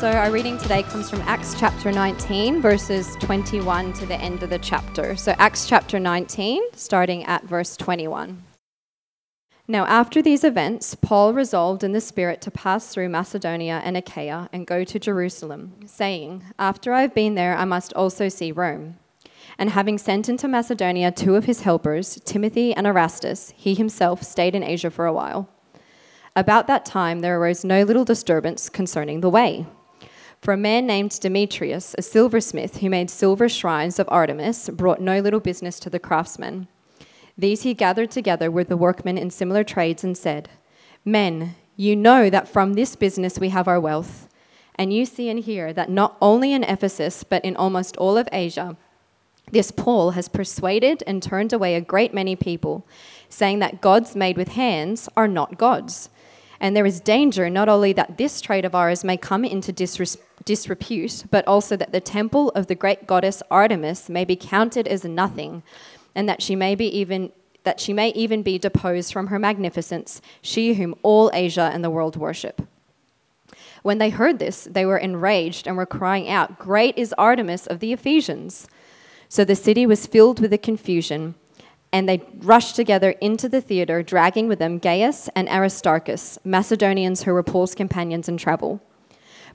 So, our reading today comes from Acts chapter 19, verses 21 to the end of the chapter. So, Acts chapter 19, starting at verse 21. Now, after these events, Paul resolved in the Spirit to pass through Macedonia and Achaia and go to Jerusalem, saying, After I have been there, I must also see Rome. And having sent into Macedonia two of his helpers, Timothy and Erastus, he himself stayed in Asia for a while. About that time, there arose no little disturbance concerning the way. For a man named Demetrius, a silversmith who made silver shrines of Artemis, brought no little business to the craftsmen. These he gathered together with the workmen in similar trades and said, Men, you know that from this business we have our wealth. And you see and hear that not only in Ephesus, but in almost all of Asia, this Paul has persuaded and turned away a great many people, saying that gods made with hands are not gods. And there is danger not only that this trade of ours may come into disrespect disrepute, but also that the temple of the great goddess Artemis may be counted as nothing, and that she may be even that she may even be deposed from her magnificence, she whom all Asia and the world worship. When they heard this, they were enraged and were crying out, Great is Artemis of the Ephesians! So the city was filled with a confusion, and they rushed together into the theater, dragging with them Gaius and Aristarchus, Macedonians who were Paul's companions in travel.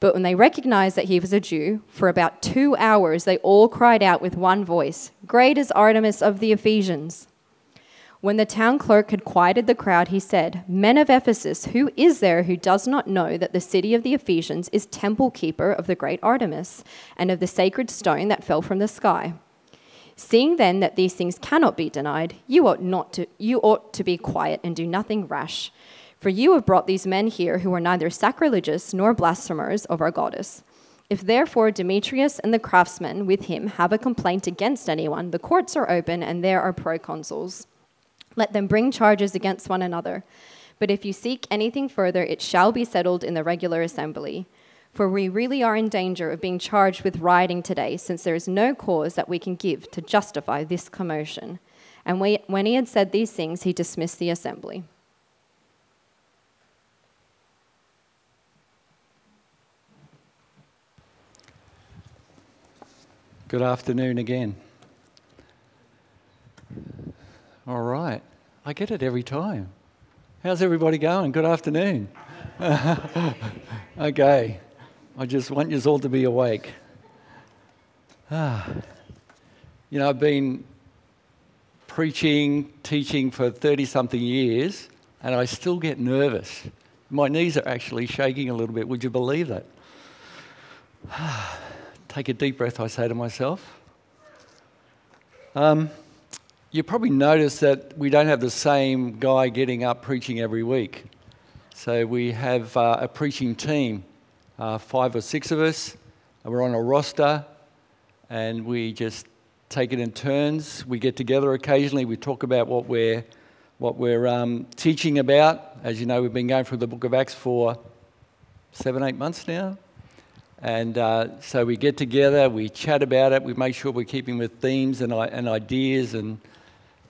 But when they recognized that he was a Jew, for about two hours they all cried out with one voice Great is Artemis of the Ephesians! When the town clerk had quieted the crowd, he said, Men of Ephesus, who is there who does not know that the city of the Ephesians is temple keeper of the great Artemis and of the sacred stone that fell from the sky? Seeing then that these things cannot be denied, you ought, not to, you ought to be quiet and do nothing rash. For you have brought these men here who are neither sacrilegious nor blasphemers of our goddess. If therefore Demetrius and the craftsmen with him have a complaint against anyone, the courts are open and there are proconsuls. Let them bring charges against one another. But if you seek anything further, it shall be settled in the regular assembly. For we really are in danger of being charged with rioting today, since there is no cause that we can give to justify this commotion. And when he had said these things, he dismissed the assembly. Good afternoon again. All right. I get it every time. How's everybody going? Good afternoon. okay. I just want you all to be awake. Ah. You know, I've been preaching, teaching for 30 something years, and I still get nervous. My knees are actually shaking a little bit. Would you believe that? Take a deep breath, I say to myself. Um, you probably notice that we don't have the same guy getting up preaching every week. So we have uh, a preaching team, uh, five or six of us. We're on a roster and we just take it in turns. We get together occasionally, we talk about what we're, what we're um, teaching about. As you know, we've been going through the book of Acts for seven, eight months now. And uh, so we get together, we chat about it, we make sure we're keeping with themes and, and ideas, and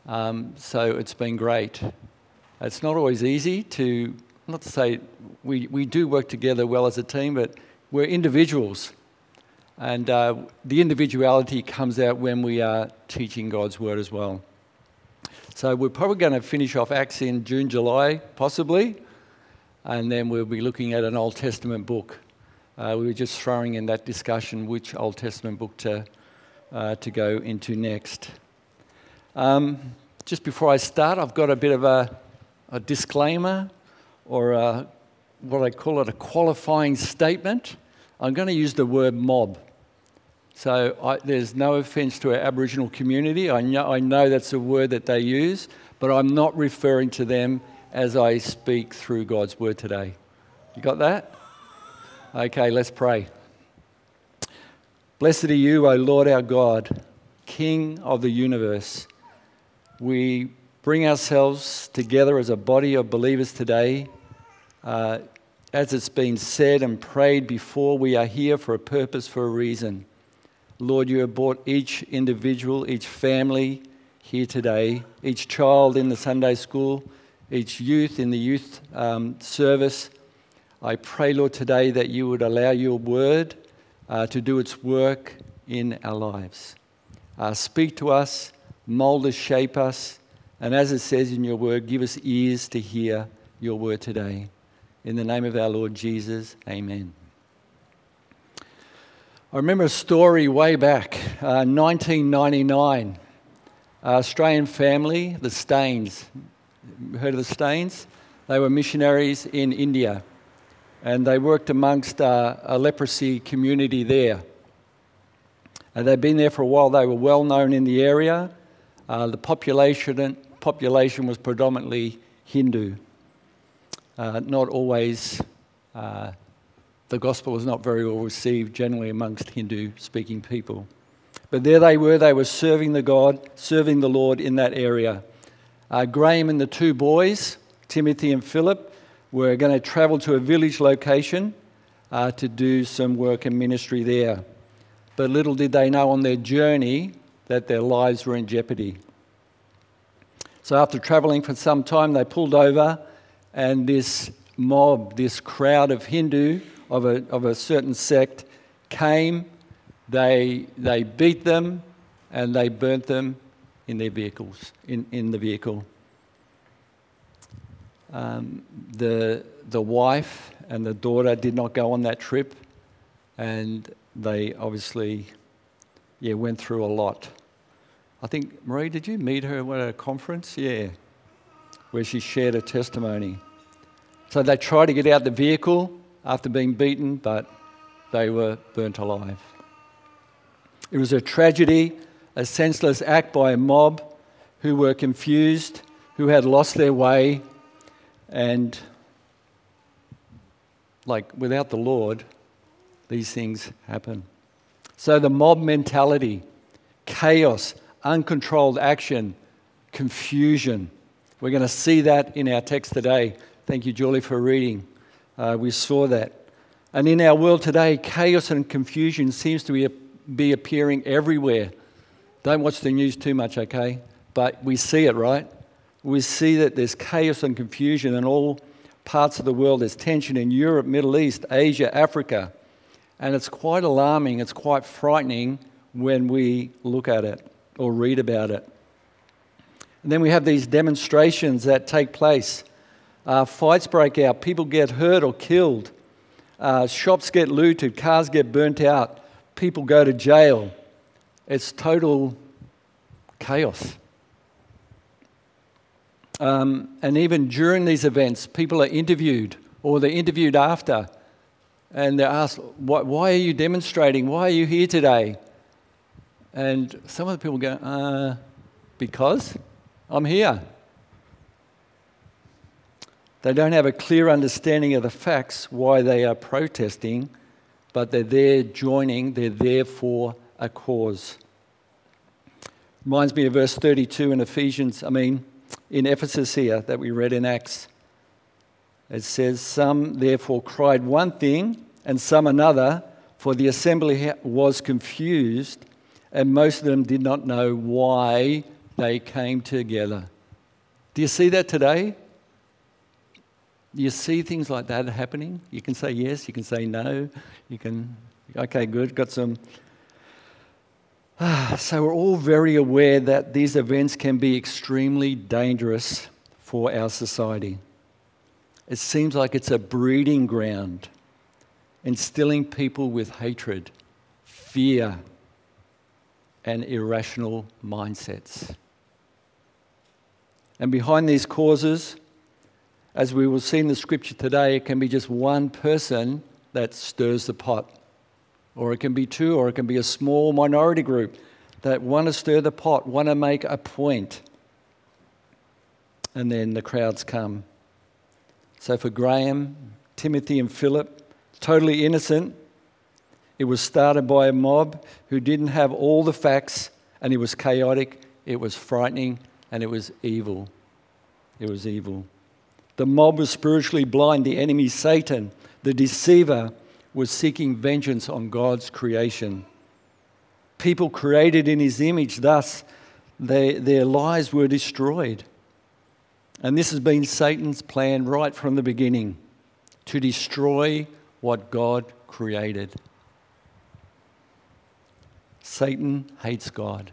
um, so it's been great. It's not always easy to, not to say we, we do work together well as a team, but we're individuals. And uh, the individuality comes out when we are teaching God's word as well. So we're probably going to finish off Acts in June, July, possibly, and then we'll be looking at an Old Testament book. Uh, we were just throwing in that discussion which Old Testament book to, uh, to go into next. Um, just before I start, I've got a bit of a, a disclaimer or a, what I call it a qualifying statement. I'm going to use the word mob. So I, there's no offence to our Aboriginal community. I know, I know that's a word that they use, but I'm not referring to them as I speak through God's word today. You got that? Okay, let's pray. Blessed are you, O Lord our God, King of the universe. We bring ourselves together as a body of believers today. Uh, as it's been said and prayed before, we are here for a purpose, for a reason. Lord, you have brought each individual, each family here today, each child in the Sunday school, each youth in the youth um, service. I pray, Lord, today that you would allow your word uh, to do its work in our lives. Uh, speak to us, mold us, shape us, and as it says in your word, give us ears to hear your word today. In the name of our Lord Jesus, amen. I remember a story way back, uh, 1999. Australian family, the Staines. Heard of the Staines? They were missionaries in India and they worked amongst uh, a leprosy community there. And they'd been there for a while, they were well known in the area. Uh, the population, population was predominantly Hindu. Uh, not always uh, the gospel was not very well received generally amongst Hindu speaking people. But there they were, they were serving the God, serving the Lord in that area. Uh, Graham and the two boys, Timothy and Philip, were going to travel to a village location uh, to do some work and ministry there. But little did they know on their journey that their lives were in jeopardy. So after traveling for some time, they pulled over, and this mob, this crowd of Hindu of a, of a certain sect came, they, they beat them, and they burnt them in their vehicles, in, in the vehicle. Um, the, the wife and the daughter did not go on that trip, and they obviously yeah, went through a lot. I think, Marie, did you meet her at a conference? Yeah, where she shared her testimony. So they tried to get out the vehicle after being beaten, but they were burnt alive. It was a tragedy, a senseless act by a mob who were confused, who had lost their way, and like without the Lord, these things happen. So the mob mentality, chaos, uncontrolled action, confusion. We're going to see that in our text today. Thank you, Julie, for reading. Uh, we saw that. And in our world today, chaos and confusion seems to be, be appearing everywhere. Don't watch the news too much, okay? But we see it, right? We see that there's chaos and confusion in all parts of the world. There's tension in Europe, Middle East, Asia, Africa. And it's quite alarming, it's quite frightening when we look at it or read about it. And then we have these demonstrations that take place uh, fights break out, people get hurt or killed, uh, shops get looted, cars get burnt out, people go to jail. It's total chaos. Um, and even during these events, people are interviewed or they're interviewed after and they're asked, Why are you demonstrating? Why are you here today? And some of the people go, uh, Because I'm here. They don't have a clear understanding of the facts why they are protesting, but they're there joining, they're there for a cause. Reminds me of verse 32 in Ephesians, I mean, in Ephesus here that we read in Acts. It says, Some therefore cried one thing and some another, for the assembly was confused, and most of them did not know why they came together. Do you see that today? you see things like that happening? You can say yes, you can say no, you can, okay, good, got some. Ah, so we're all very aware that these events can be extremely dangerous for our society. It seems like it's a breeding ground, instilling people with hatred, fear, and irrational mindsets. And behind these causes, as we will see in the scripture today, it can be just one person that stirs the pot. Or it can be two, or it can be a small minority group that want to stir the pot, want to make a point. And then the crowds come. So for Graham, Timothy, and Philip, totally innocent, it was started by a mob who didn't have all the facts, and it was chaotic, it was frightening, and it was evil. It was evil. The mob was spiritually blind. The enemy, Satan, the deceiver, was seeking vengeance on God's creation. People created in his image, thus, they, their lives were destroyed. And this has been Satan's plan right from the beginning to destroy what God created. Satan hates God.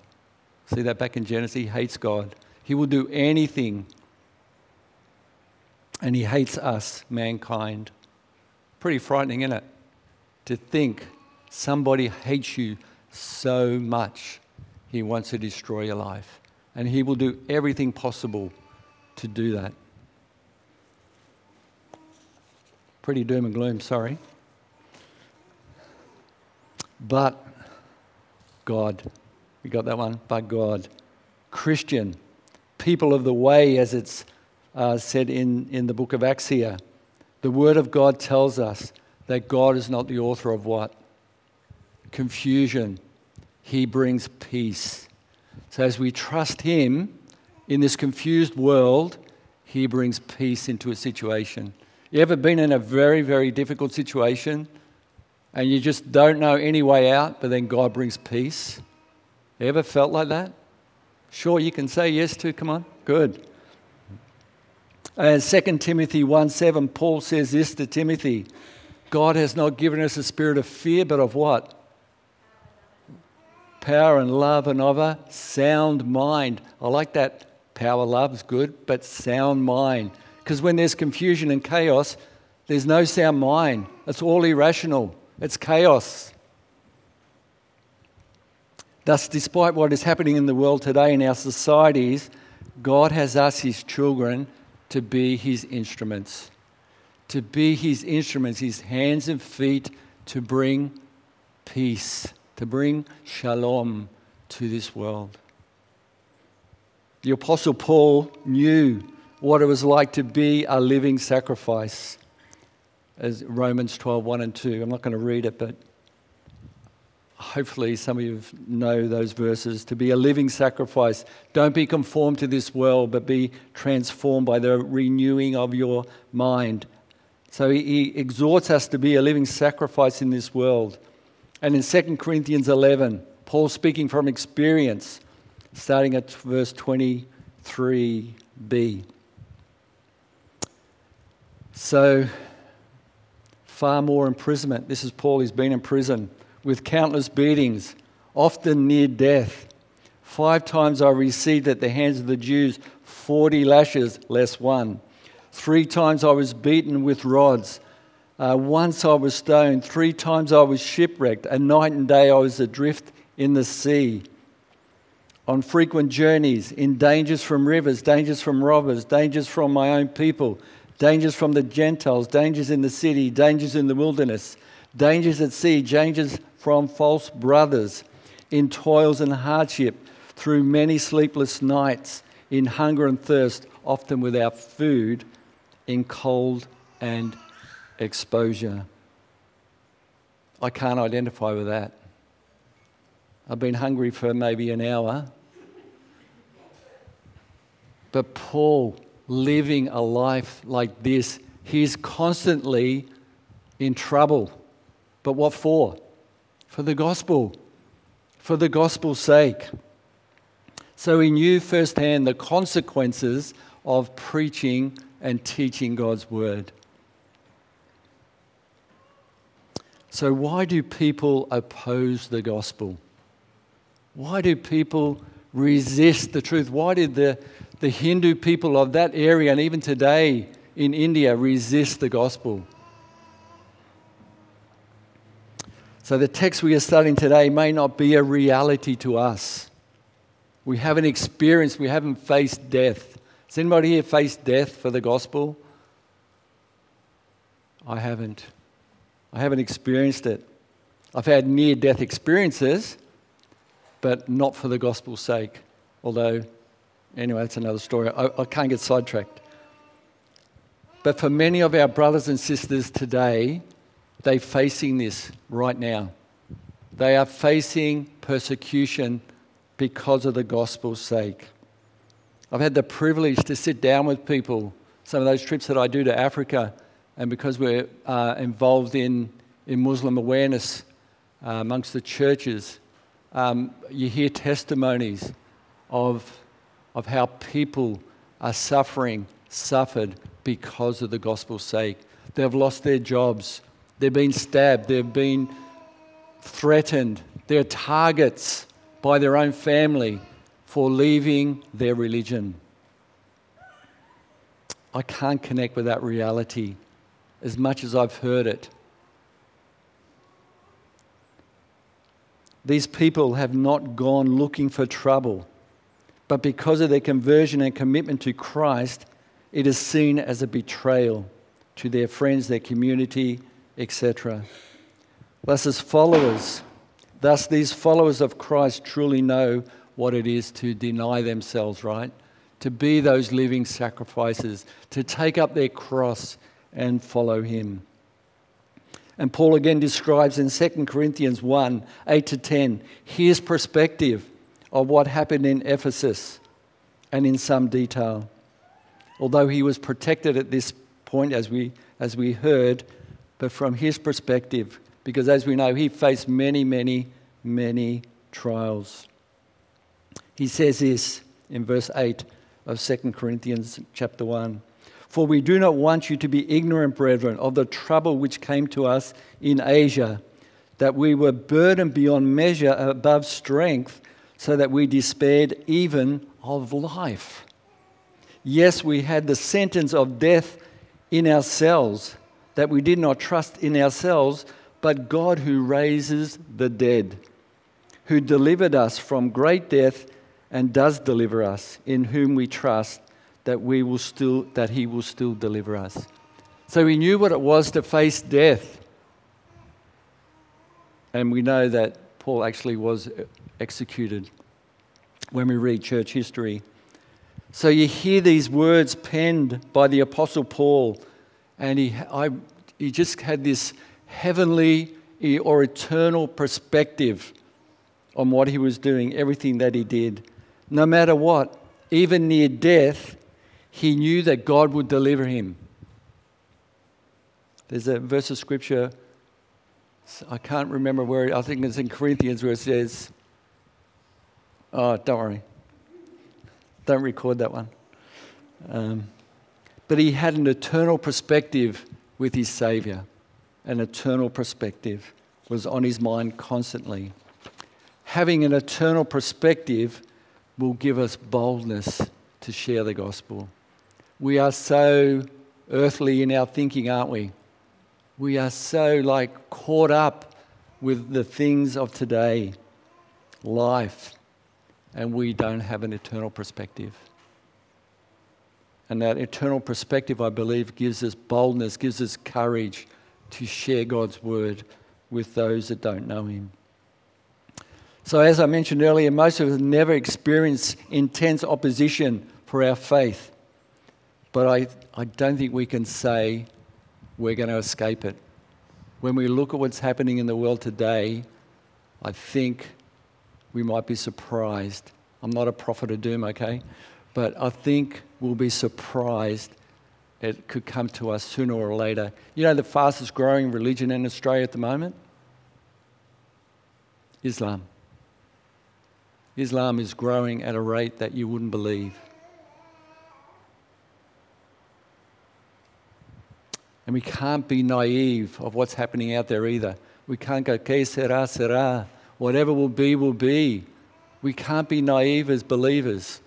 See that back in Genesis? He hates God. He will do anything. And he hates us, mankind. Pretty frightening, isn't it? To think somebody hates you so much, he wants to destroy your life. And he will do everything possible to do that. Pretty doom and gloom, sorry. But God. We got that one? But God. Christian. People of the way, as it's uh, said in, in the book of Acts here. The Word of God tells us that God is not the author of what? Confusion. He brings peace. So as we trust Him in this confused world, He brings peace into a situation. You ever been in a very, very difficult situation and you just don't know any way out, but then God brings peace? You ever felt like that? Sure, you can say yes to. Come on. Good. As 2 Timothy 1 7, Paul says this to Timothy God has not given us a spirit of fear, but of what? Power and love and of a sound mind. I like that. Power, love is good, but sound mind. Because when there's confusion and chaos, there's no sound mind. It's all irrational, it's chaos. Thus, despite what is happening in the world today in our societies, God has us, His children, to be His instruments. To be His instruments, His hands and feet to bring peace, to bring shalom to this world. The Apostle Paul knew what it was like to be a living sacrifice, as Romans 12 1 and 2. I'm not going to read it, but hopefully some of you know those verses to be a living sacrifice don't be conformed to this world but be transformed by the renewing of your mind so he exhorts us to be a living sacrifice in this world and in 2 corinthians 11 paul speaking from experience starting at verse 23b so far more imprisonment this is paul he's been in prison with countless beatings, often near death. Five times I received at the hands of the Jews 40 lashes less one. Three times I was beaten with rods. Uh, once I was stoned. Three times I was shipwrecked. A night and day I was adrift in the sea. On frequent journeys, in dangers from rivers, dangers from robbers, dangers from my own people, dangers from the Gentiles, dangers in the city, dangers in the wilderness, dangers at sea, dangers from false brothers, in toils and hardship, through many sleepless nights, in hunger and thirst, often without food, in cold and exposure. I can't identify with that. I've been hungry for maybe an hour. But Paul, living a life like this, he's constantly in trouble. But what for? for the gospel, for the gospel's sake. So he knew firsthand the consequences of preaching and teaching God's word. So, why do people oppose the gospel? Why do people resist the truth? Why did the, the Hindu people of that area and even today in India resist the gospel? So, the text we are studying today may not be a reality to us. We haven't experienced, we haven't faced death. Has anybody here faced death for the gospel? I haven't. I haven't experienced it. I've had near death experiences, but not for the gospel's sake. Although, anyway, that's another story. I, I can't get sidetracked. But for many of our brothers and sisters today, they're facing this right now. They are facing persecution because of the gospel's sake. I've had the privilege to sit down with people, some of those trips that I do to Africa, and because we're uh, involved in, in Muslim awareness uh, amongst the churches, um, you hear testimonies of, of how people are suffering, suffered because of the gospel's sake. They've lost their jobs, they've been stabbed, they've been threatened, they're targets by their own family for leaving their religion. I can't connect with that reality as much as I've heard it. These people have not gone looking for trouble, but because of their conversion and commitment to Christ, it is seen as a betrayal to their friends, their community, etc. Thus, as followers, thus these followers of Christ truly know what it is to deny themselves, right? To be those living sacrifices, to take up their cross and follow him. And Paul again describes in 2 Corinthians 1 8 to 10 his perspective of what happened in Ephesus and in some detail. Although he was protected at this point, as we, as we heard, but from his perspective, because as we know, he faced many, many, many trials. He says this in verse 8 of 2 Corinthians chapter 1. For we do not want you to be ignorant, brethren, of the trouble which came to us in Asia, that we were burdened beyond measure above strength, so that we despaired even of life. Yes, we had the sentence of death in ourselves, that we did not trust in ourselves, but God who raises the dead, who delivered us from great death and does deliver us, in whom we trust that we will still that he will still deliver us. So he knew what it was to face death. And we know that Paul actually was uh, executed when we read church history. So you hear these words penned by the Apostle Paul, and he, I, he just had this heavenly or eternal perspective on what he was doing, everything that he did. No matter what, even near death, he knew that God would deliver him. There's a verse of scripture, I can't remember where, I think it's in Corinthians where it says, oh, don't worry. Don't record that one. Um, but he had an eternal perspective with his Savior. An eternal perspective was on his mind constantly. Having an eternal perspective will give us boldness to share the gospel. We are so earthly in our thinking, aren't we? We are so like caught up with the things of today, life, and we don't have an eternal perspective. And that eternal perspective, I believe, gives us boldness, gives us courage to share God's word with those that don't know Him. So, as I mentioned earlier, most of us never experience intense opposition for our faith. But I, I don't think we can say we're going to escape it. When we look at what's happening in the world today, I think we might be surprised. I'm not a prophet of doom, okay? But I think we'll be surprised it could come to us sooner or later. You know the fastest growing religion in Australia at the moment? Islam. Islam is growing at a rate that you wouldn't believe. And we can't be naive of what's happening out there either. We can't go, que sera, sera. Whatever will be, will be. We can't be naive as believers.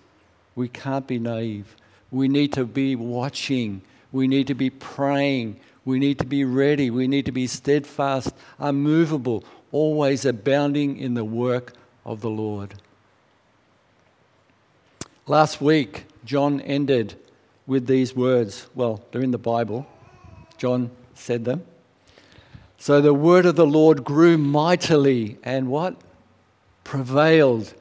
We can't be naive. We need to be watching. We need to be praying. We need to be ready. We need to be steadfast, unmovable, always abounding in the work of the Lord. Last week, John ended with these words. Well, they're in the Bible. John said them. So the word of the Lord grew mightily and what? Prevailed.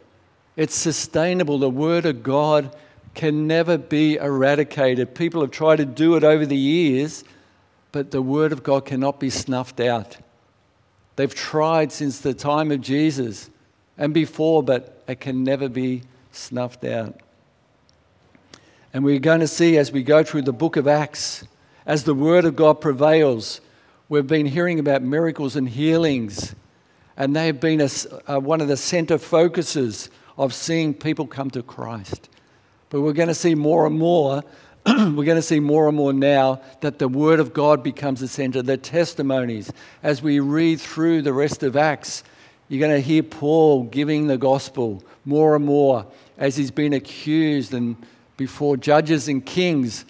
It's sustainable. The word of God can never be eradicated. People have tried to do it over the years, but the word of God cannot be snuffed out. They've tried since the time of Jesus and before, but it can never be snuffed out. And we're going to see as we go through the book of Acts, as the Word of God prevails, we've been hearing about miracles and healings, and they have been a, one of the center focuses of seeing people come to Christ. But we're going to see more and more, we're going to see more and more now that the Word of God becomes the center, the testimonies. As we read through the rest of Acts, you're going to hear Paul giving the gospel more and more as he's been accused and before judges and kings,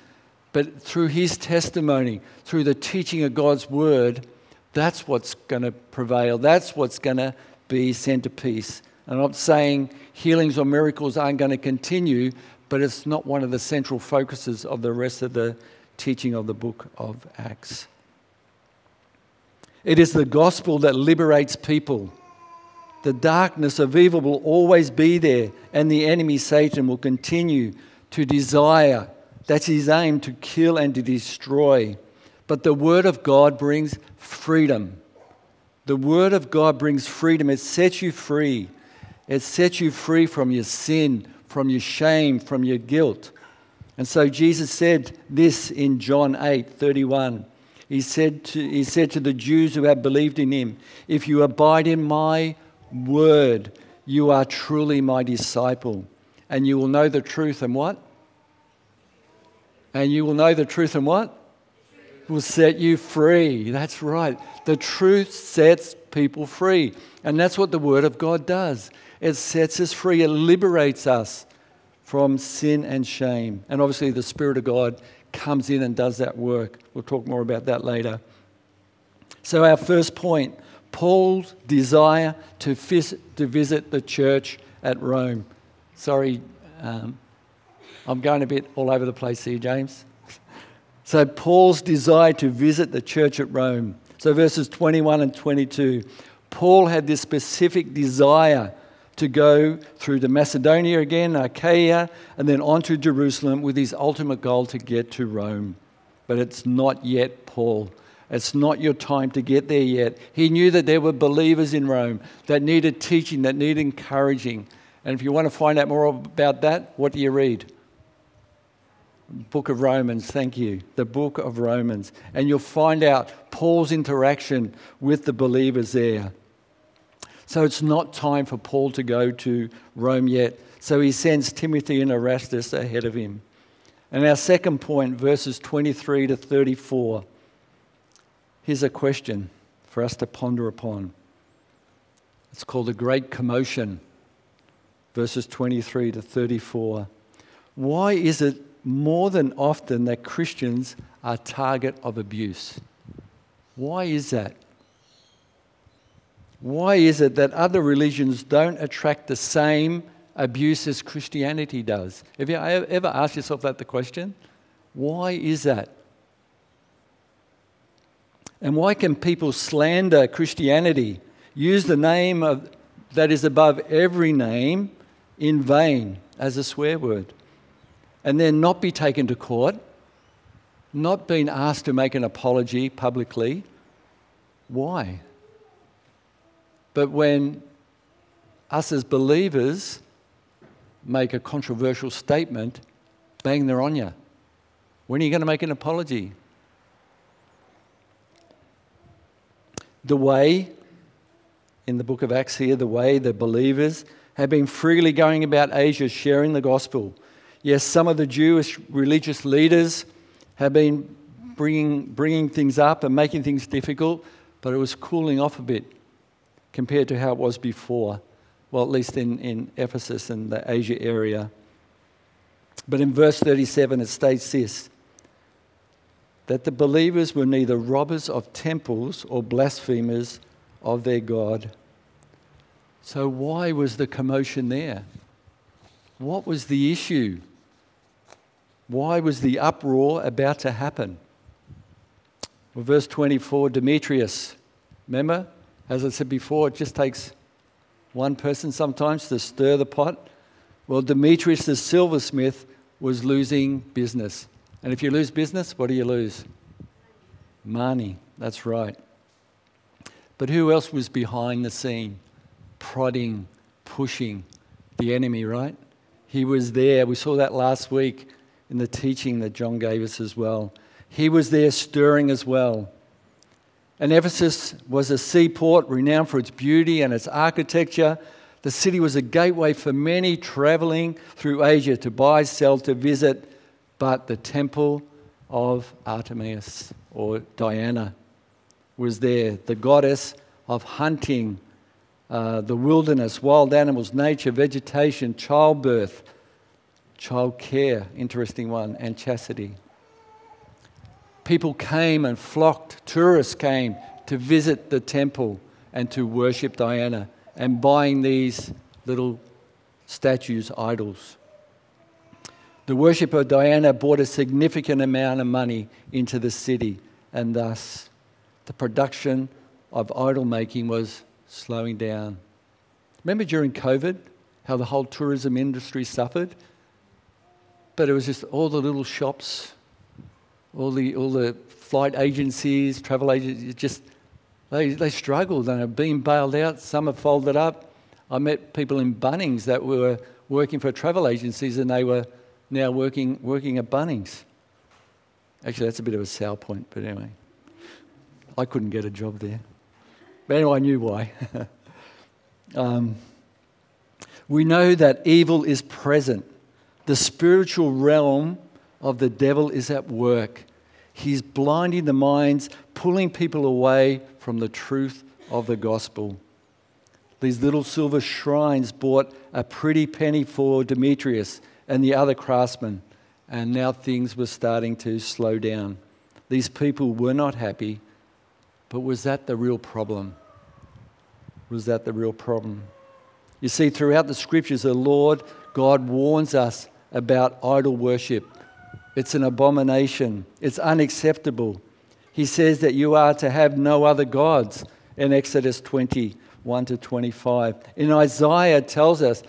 but through his testimony, through the teaching of God's word, that's what's going to prevail. That's what's going to be centerpiece. I'm not saying healings or miracles aren't going to continue, but it's not one of the central focuses of the rest of the teaching of the book of Acts. It is the gospel that liberates people. The darkness of evil will always be there, and the enemy, Satan, will continue to desire. That's his aim to kill and to destroy. But the Word of God brings freedom. The Word of God brings freedom. It sets you free. It sets you free from your sin, from your shame, from your guilt. And so Jesus said this in John 8 31. He said, to, he said to the Jews who had believed in him, If you abide in my word, you are truly my disciple, and you will know the truth and what? And you will know the truth and what? Will set you free. That's right. The truth sets people free. And that's what the Word of God does it sets us free, it liberates us from sin and shame. And obviously, the Spirit of God comes in and does that work. We'll talk more about that later. So, our first point Paul's desire to, to visit the church at Rome. Sorry, um, I'm going a bit all over the place here, James. So, Paul's desire to visit the church at Rome. So, verses 21 and 22. Paul had this specific desire to go through to Macedonia again, Achaia, and then on to Jerusalem with his ultimate goal to get to Rome. But it's not yet Paul. It's not your time to get there yet. He knew that there were believers in Rome that needed teaching, that needed encouraging. And if you want to find out more about that, what do you read? Book of Romans, thank you. The book of Romans. And you'll find out Paul's interaction with the believers there. So it's not time for Paul to go to Rome yet. So he sends Timothy and Erastus ahead of him. And our second point, verses 23 to 34. Here's a question for us to ponder upon. It's called the Great Commotion, verses 23 to 34. Why is it more than often that Christians are target of abuse. Why is that? Why is it that other religions don't attract the same abuse as Christianity does? Have you ever asked yourself that the question? Why is that? And why can people slander Christianity, use the name of, that is above every name in vain as a swear word? And then not be taken to court, not being asked to make an apology publicly. Why? But when us as believers make a controversial statement, bang, they're on you. When are you going to make an apology? The way, in the book of Acts here, the way the believers have been freely going about Asia sharing the gospel Yes, some of the Jewish religious leaders have been bringing, bringing things up and making things difficult, but it was cooling off a bit compared to how it was before. Well, at least in, in Ephesus and the Asia area. But in verse 37, it states this that the believers were neither robbers of temples or blasphemers of their God. So, why was the commotion there? What was the issue? Why was the uproar about to happen? Well, verse 24 Demetrius, remember? As I said before, it just takes one person sometimes to stir the pot. Well, Demetrius the silversmith was losing business. And if you lose business, what do you lose? Money. That's right. But who else was behind the scene? Prodding, pushing the enemy, right? He was there. We saw that last week in the teaching that John gave us as well. He was there stirring as well. And Ephesus was a seaport renowned for its beauty and its architecture. The city was a gateway for many traveling through Asia to buy, sell, to visit. But the temple of Artemis or Diana was there, the goddess of hunting, uh, the wilderness, wild animals, nature, vegetation, childbirth, child care, interesting one, and chastity people came and flocked, tourists came to visit the temple and to worship Diana and buying these little statues, idols. The worship of Diana brought a significant amount of money into the city, and thus the production of idol making was slowing down. Remember during COVID how the whole tourism industry suffered? But it was just all the little shops all the, all the flight agencies, travel agencies, just they, they struggled and have been bailed out. Some have folded up. I met people in Bunnings that were working for travel agencies and they were now working, working at Bunnings. Actually, that's a bit of a sour point, but anyway. I couldn't get a job there. But anyway, I knew why. um, we know that evil is present. The spiritual realm of the devil is at work. He's blinding the minds, pulling people away from the truth of the gospel. These little silver shrines bought a pretty penny for Demetrius and the other craftsmen, and now things were starting to slow down. These people were not happy, but was that the real problem? Was that the real problem? You see, throughout the scriptures, the Lord God warns us about idol worship it's an abomination. It's unacceptable. He says that you are to have no other gods in Exodus 21 to 25. In Isaiah tells us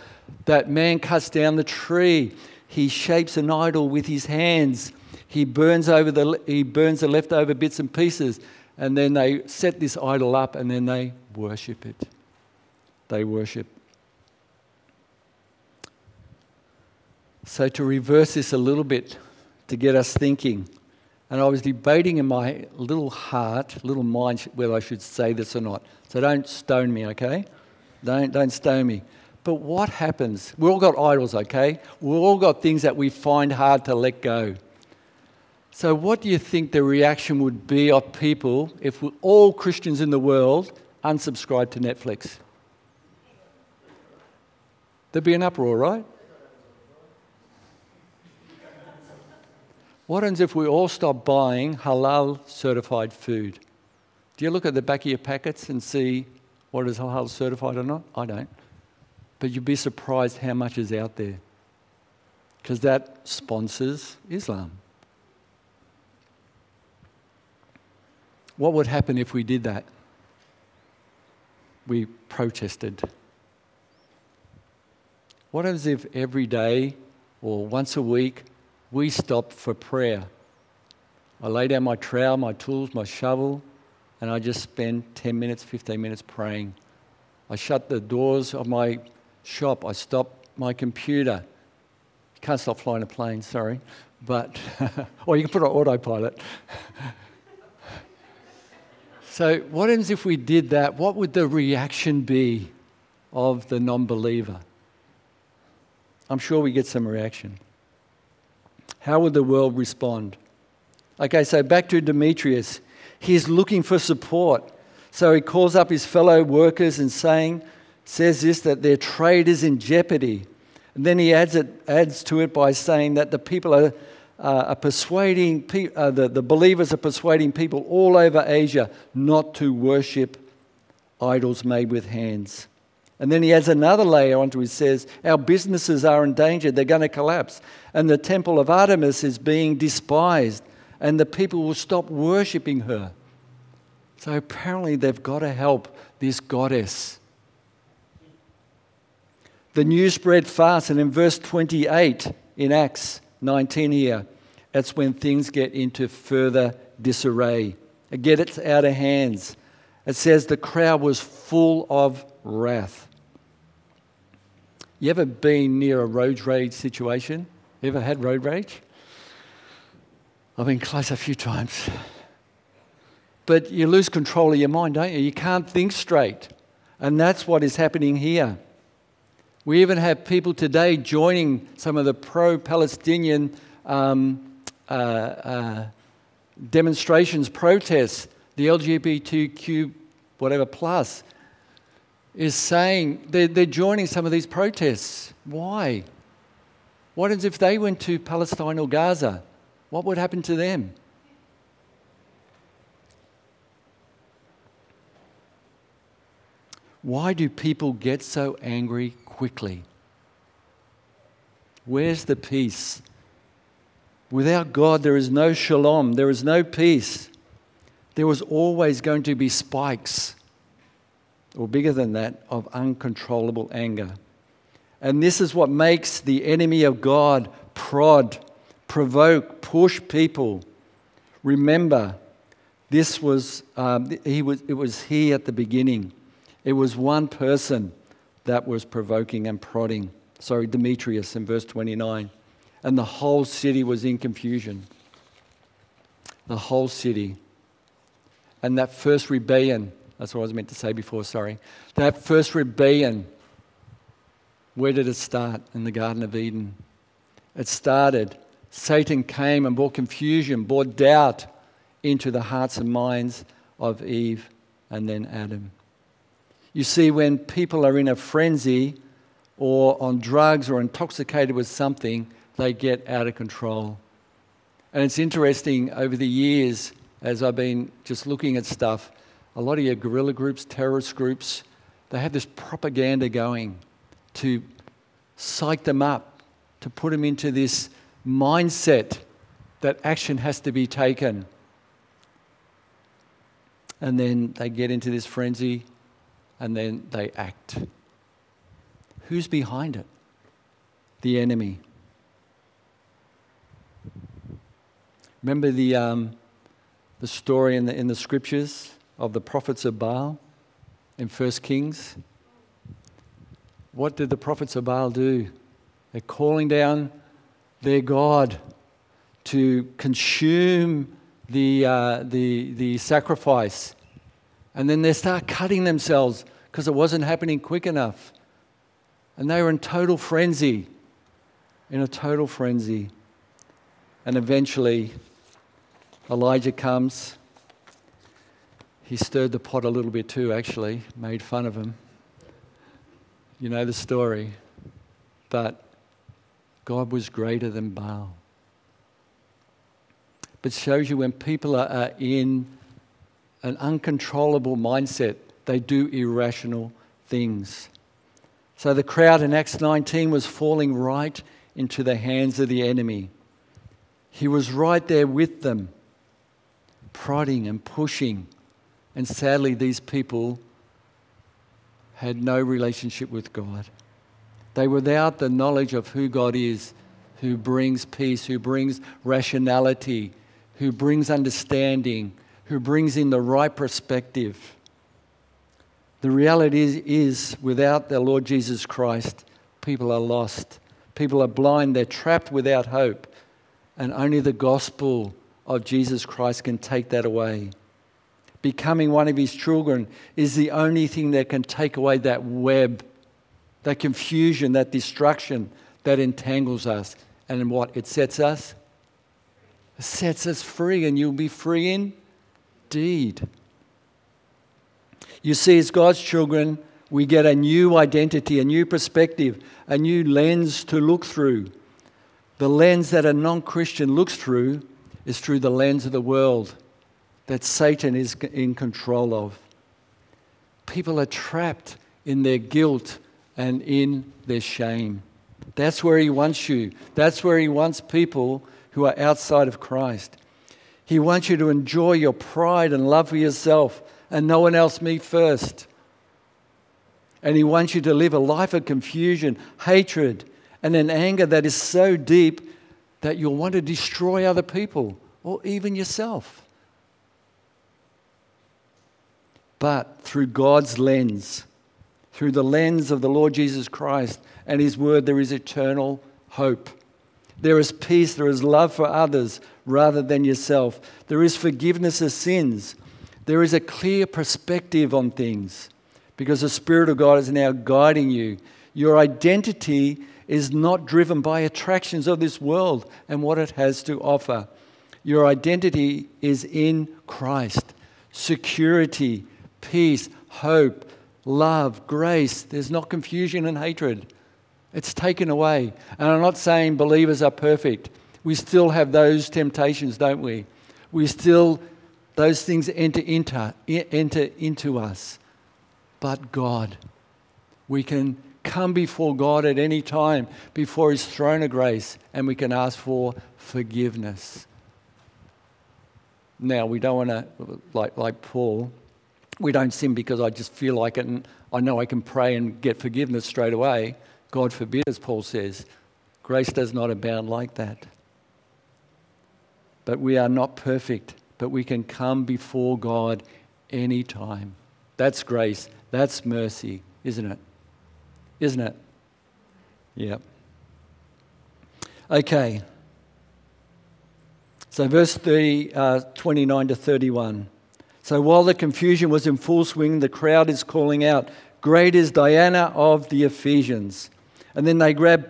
that man cuts down the tree. He shapes an idol with his hands. He burns over the he burns the leftover bits and pieces and then they set this idol up and then they worship it. They worship. So to reverse this a little bit, to get us thinking. And I was debating in my little heart, little mind, whether I should say this or not. So don't stone me, okay? Don't, don't stone me. But what happens? We've all got idols, okay? We've all got things that we find hard to let go. So, what do you think the reaction would be of people if all Christians in the world unsubscribed to Netflix? There'd be an uproar, right? What happens if we all stop buying halal certified food? Do you look at the back of your packets and see what is halal certified or not? I don't. But you'd be surprised how much is out there because that sponsors Islam. What would happen if we did that? We protested. What happens if every day or once a week we stop for prayer. I lay down my trowel, my tools, my shovel, and I just spend 10 minutes, 15 minutes praying. I shut the doors of my shop. I stop my computer. You can't stop flying a plane, sorry. But, or you can put on autopilot. so, what happens if we did that? What would the reaction be of the non believer? I'm sure we get some reaction. How would the world respond? Okay, so back to Demetrius. He's looking for support. So he calls up his fellow workers and saying, says this that their trade is in jeopardy. And then he adds, it, adds to it by saying that the people are, uh, are persuading, uh, the, the believers are persuading people all over Asia not to worship idols made with hands. And then he adds another layer onto it. He says, Our businesses are in danger. They're going to collapse. And the temple of Artemis is being despised. And the people will stop worshipping her. So apparently, they've got to help this goddess. The news spread fast. And in verse 28 in Acts 19 here, that's when things get into further disarray. Again, it's out of hands. It says the crowd was full of wrath. You ever been near a road rage situation? You ever had road rage? I've been close a few times. But you lose control of your mind, don't you? You can't think straight. And that's what is happening here. We even have people today joining some of the pro Palestinian um, uh, uh, demonstrations, protests, the LGBTQ, whatever plus, is saying they're, they're joining some of these protests. Why? What if they went to Palestine or Gaza? What would happen to them? Why do people get so angry quickly? Where's the peace? Without God, there is no shalom, there is no peace. There was always going to be spikes, or bigger than that, of uncontrollable anger. And this is what makes the enemy of God prod, provoke, push people. Remember, this was, um, he was, it was he at the beginning. It was one person that was provoking and prodding. Sorry, Demetrius in verse 29 and the whole city was in confusion. The whole city. And that first rebellion, that's what I was meant to say before, sorry. That first rebellion, where did it start? In the Garden of Eden. It started. Satan came and brought confusion, brought doubt into the hearts and minds of Eve and then Adam. You see, when people are in a frenzy or on drugs or intoxicated with something, they get out of control. And it's interesting over the years, as I've been just looking at stuff, a lot of your guerrilla groups, terrorist groups, they have this propaganda going to psych them up, to put them into this mindset that action has to be taken. And then they get into this frenzy and then they act. Who's behind it? The enemy. Remember the, um, the story in the, in the scriptures of the prophets of Baal in 1 Kings? What did the prophets of Baal do? They're calling down their God to consume the, uh, the, the sacrifice. And then they start cutting themselves because it wasn't happening quick enough. And they were in total frenzy, in a total frenzy. And eventually, Elijah comes. He stirred the pot a little bit too, actually, made fun of him. You know the story. But God was greater than Baal. But shows you when people are, are in an uncontrollable mindset, they do irrational things. So the crowd in Acts 19 was falling right into the hands of the enemy. He was right there with them prodding and pushing. And sadly, these people had no relationship with God. They were without the knowledge of who God is, who brings peace, who brings rationality, who brings understanding, who brings in the right perspective. The reality is, is, without the Lord Jesus Christ, people are lost. People are blind. They're trapped without hope. And only the gospel of Jesus Christ can take that away. Becoming one of his children is the only thing that can take away that web, that confusion, that destruction that entangles us. And what? It sets us? It sets us free, and you'll be free indeed. You see, as God's children, we get a new identity, a new perspective, a new lens to look through. The lens that a non Christian looks through is through the lens of the world that Satan is in control of. People are trapped in their guilt and in their shame. That's where He wants you. That's where He wants people who are outside of Christ. He wants you to enjoy your pride and love for yourself and no one else, me first. And He wants you to live a life of confusion, hatred, and an anger that is so deep that you'll want to destroy other people or even yourself. But through God's lens, through the lens of the Lord Jesus Christ and His Word, there is eternal hope. There is peace, there is love for others rather than yourself. There is forgiveness of sins. There is a clear perspective on things because the Spirit of God is now guiding you. Your identity is not driven by attractions of this world and what it has to offer. Your identity is in Christ. Security, peace, hope, love, grace. There's not confusion and hatred. It's taken away. And I'm not saying believers are perfect. We still have those temptations, don't we? We still, those things enter into, enter into us. But God, we can come before God at any time, before His throne of grace, and we can ask for forgiveness. Now, we don't want to, like, like Paul, we don't sin because I just feel like it and I know I can pray and get forgiveness straight away. God forbid, as Paul says. Grace does not abound like that. But we are not perfect, but we can come before God anytime. That's grace. That's mercy, isn't it? Isn't it? Yep. Okay. So, verse 30, uh, 29 to 31. So while the confusion was in full swing, the crowd is calling out, Great is Diana of the Ephesians. And then they grab,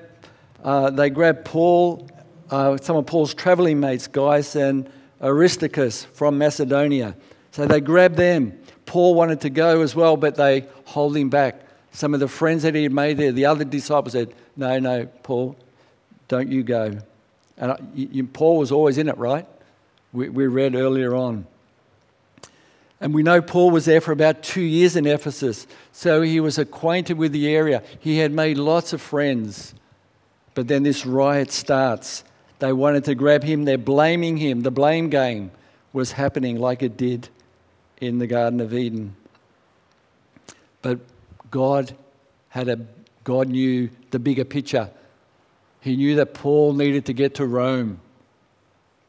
uh, they grab Paul, uh, some of Paul's traveling mates, Gaius and Aristarchus from Macedonia. So they grab them. Paul wanted to go as well, but they hold him back. Some of the friends that he had made there, the other disciples said, No, no, Paul, don't you go. And you, Paul was always in it, right? We, we read earlier on. And we know Paul was there for about two years in Ephesus, so he was acquainted with the area. He had made lots of friends. But then this riot starts. They wanted to grab him, they're blaming him. The blame game was happening like it did in the Garden of Eden. But God had a God knew the bigger picture. He knew that Paul needed to get to Rome.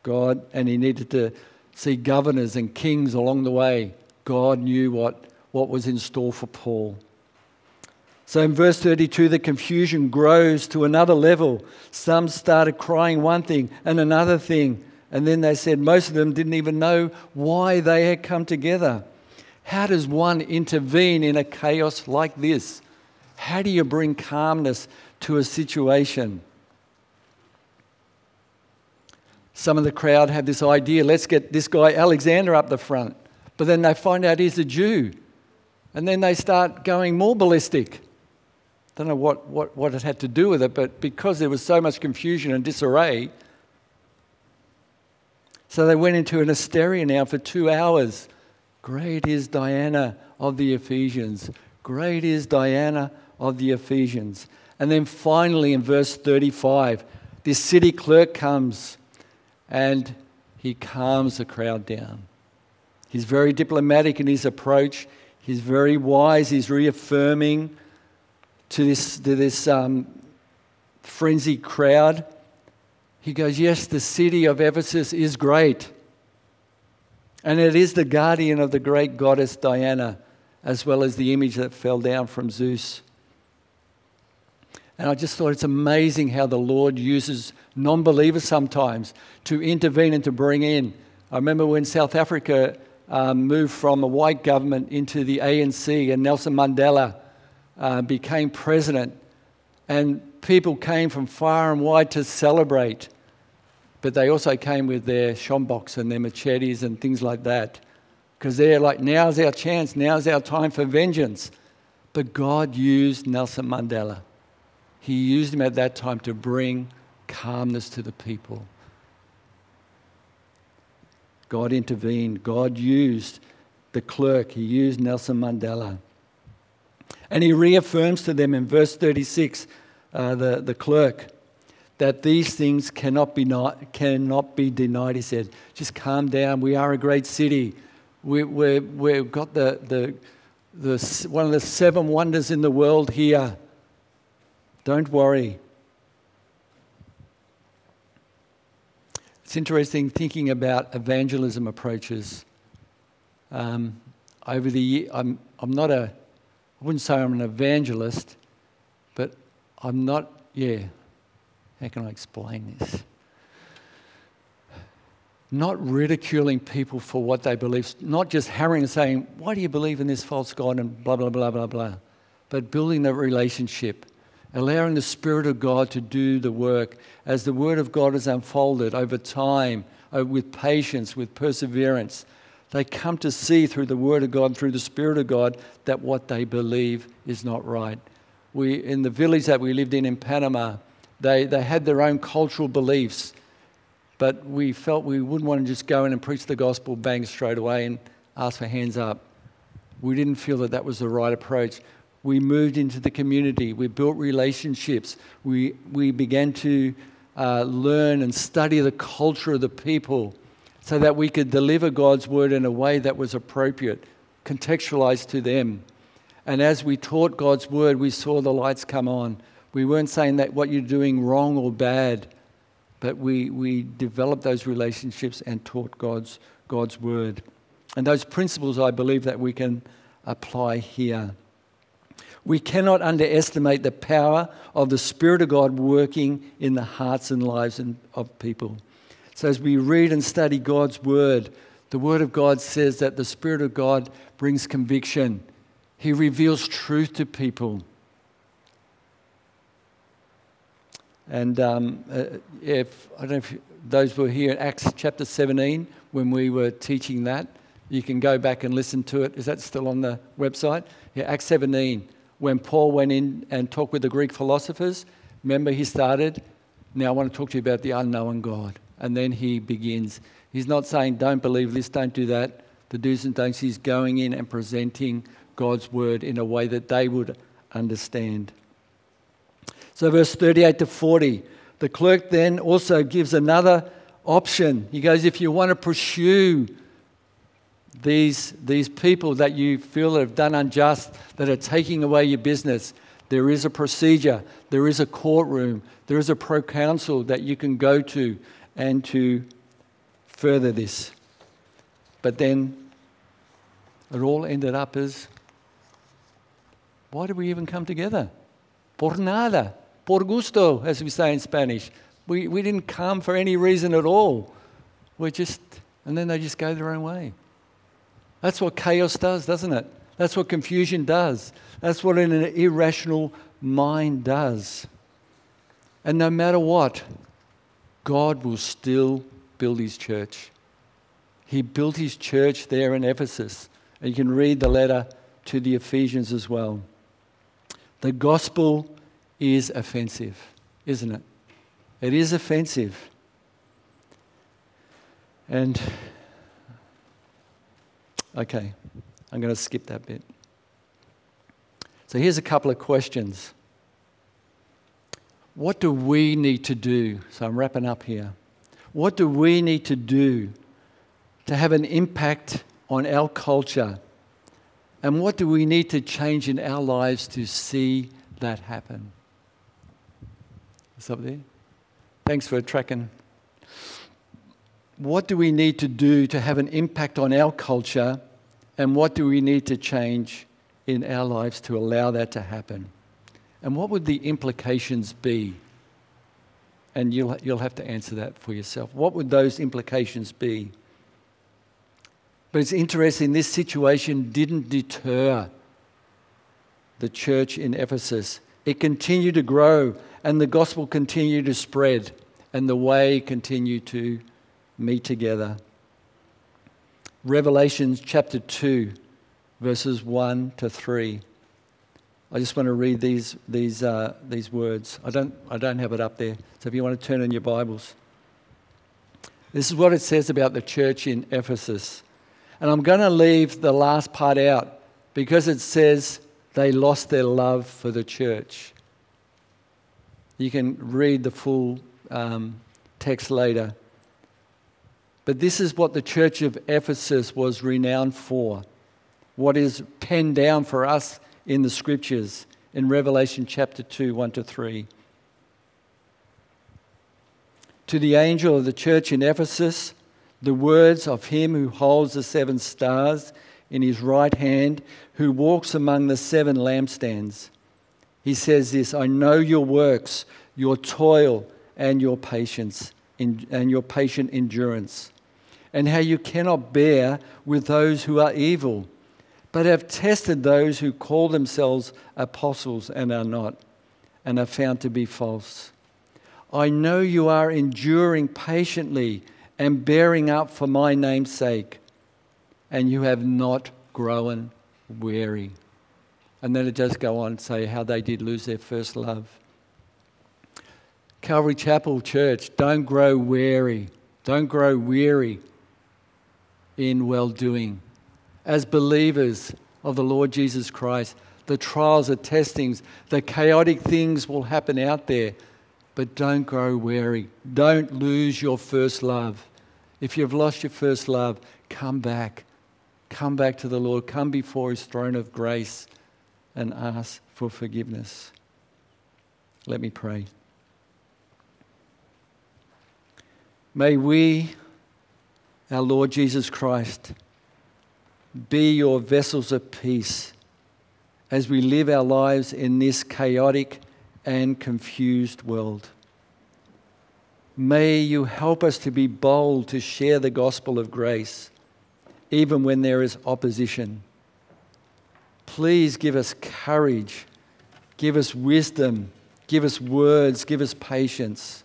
God and he needed to see governors and kings along the way. God knew what, what was in store for Paul. So in verse 32, the confusion grows to another level. Some started crying one thing and another thing. And then they said most of them didn't even know why they had come together. How does one intervene in a chaos like this? How do you bring calmness to a situation? Some of the crowd have this idea let's get this guy Alexander up the front. But then they find out he's a Jew. And then they start going more ballistic. I Don't know what, what, what it had to do with it, but because there was so much confusion and disarray, so they went into an hysteria now for two hours. Great is Diana of the Ephesians. Great is Diana of the Ephesians. And then finally, in verse 35, this city clerk comes and he calms the crowd down. He's very diplomatic in his approach. He's very wise. He's reaffirming to this, to this um, frenzied crowd. He goes, Yes, the city of Ephesus is great. And it is the guardian of the great goddess Diana, as well as the image that fell down from Zeus. And I just thought it's amazing how the Lord uses non believers sometimes to intervene and to bring in. I remember when South Africa um, moved from a white government into the ANC and Nelson Mandela uh, became president, and people came from far and wide to celebrate. But they also came with their sjamboks and their machetes and things like that. Because they're like, now's our chance, now's our time for vengeance. But God used Nelson Mandela. He used him at that time to bring calmness to the people. God intervened. God used the clerk. He used Nelson Mandela. And he reaffirms to them in verse 36, uh, the, the clerk, that these things cannot be, not, cannot be denied. He said, Just calm down. We are a great city. We, we we've got the, the, the, one of the seven wonders in the world here. Don't worry. It's interesting thinking about evangelism approaches. Um, over the year, I'm, I'm not a, I wouldn't say I'm an evangelist, but I'm not, yeah, how can I explain this? Not ridiculing people for what they believe, not just harrying and saying, Why do you believe in this false God and blah, blah, blah, blah, blah, but building that relationship, allowing the Spirit of God to do the work as the Word of God is unfolded over time, uh, with patience, with perseverance. They come to see through the Word of God, through the Spirit of God, that what they believe is not right. We, in the village that we lived in in Panama, they, they had their own cultural beliefs, but we felt we wouldn't want to just go in and preach the gospel bang straight away and ask for hands up. We didn't feel that that was the right approach. We moved into the community, we built relationships, we, we began to uh, learn and study the culture of the people so that we could deliver God's word in a way that was appropriate, contextualized to them. And as we taught God's word, we saw the lights come on. We weren't saying that what you're doing wrong or bad, but we, we developed those relationships and taught God's, God's word. And those principles, I believe, that we can apply here. We cannot underestimate the power of the Spirit of God working in the hearts and lives of people. So, as we read and study God's Word, the Word of God says that the Spirit of God brings conviction, He reveals truth to people. And um, uh, if I don't know if those were here in Acts chapter 17 when we were teaching that, you can go back and listen to it. Is that still on the website? Yeah, Acts 17, when Paul went in and talked with the Greek philosophers. Remember, he started, now I want to talk to you about the unknown God. And then he begins. He's not saying, don't believe this, don't do that. The do's and don'ts. He's going in and presenting God's word in a way that they would understand. So, verse 38 to 40, the clerk then also gives another option. He goes, if you want to pursue these, these people that you feel have done unjust, that are taking away your business, there is a procedure, there is a courtroom, there is a proconsul that you can go to and to further this. But then it all ended up as why did we even come together? Por nada por gusto, as we say in Spanish. We, we didn't come for any reason at all. We're just, and then they just go their own way. That's what chaos does, doesn't it? That's what confusion does. That's what an irrational mind does. And no matter what, God will still build his church. He built his church there in Ephesus. And you can read the letter to the Ephesians as well. The gospel is offensive, isn't it? It is offensive. And, okay, I'm going to skip that bit. So here's a couple of questions. What do we need to do? So I'm wrapping up here. What do we need to do to have an impact on our culture? And what do we need to change in our lives to see that happen? Up there? Thanks for tracking. What do we need to do to have an impact on our culture? And what do we need to change in our lives to allow that to happen? And what would the implications be? And you'll, you'll have to answer that for yourself. What would those implications be? But it's interesting, this situation didn't deter the church in Ephesus. It continued to grow and the gospel continued to spread and the way continued to meet together. Revelations chapter 2, verses 1 to 3. I just want to read these, these, uh, these words. I don't, I don't have it up there, so if you want to turn in your Bibles. This is what it says about the church in Ephesus. And I'm going to leave the last part out because it says they lost their love for the church. You can read the full um, text later. But this is what the church of Ephesus was renowned for. What is penned down for us in the scriptures in Revelation chapter 2, 1 to 3. To the angel of the church in Ephesus, the words of him who holds the seven stars in his right hand, who walks among the seven lampstands. He says this I know your works, your toil, and your patience, and your patient endurance, and how you cannot bear with those who are evil, but have tested those who call themselves apostles and are not, and are found to be false. I know you are enduring patiently and bearing up for my name's sake, and you have not grown weary. And then it does go on to say how they did lose their first love. Calvary Chapel Church, don't grow weary. Don't grow weary in well doing. As believers of the Lord Jesus Christ, the trials, the testings, the chaotic things will happen out there but don't grow weary. Don't lose your first love. If you've lost your first love, come back. Come back to the Lord. Come before His throne of grace and ask for forgiveness. Let me pray. May we, our Lord Jesus Christ, be your vessels of peace as we live our lives in this chaotic and confused world. May you help us to be bold to share the gospel of grace, even when there is opposition. Please give us courage, give us wisdom, give us words, give us patience.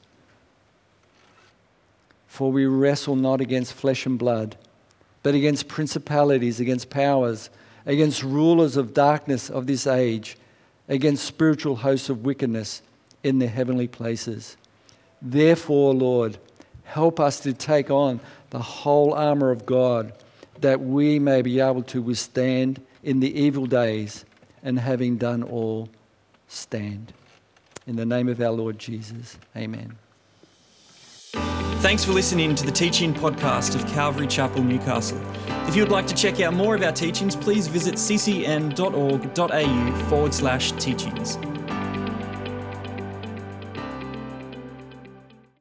For we wrestle not against flesh and blood, but against principalities, against powers, against rulers of darkness of this age against spiritual hosts of wickedness in the heavenly places. Therefore, Lord, help us to take on the whole armor of God that we may be able to withstand in the evil days and having done all, stand. In the name of our Lord Jesus, amen. Thanks for listening to the teaching podcast of Calvary Chapel, Newcastle. If you would like to check out more of our teachings, please visit ccn.org.au forward slash teachings.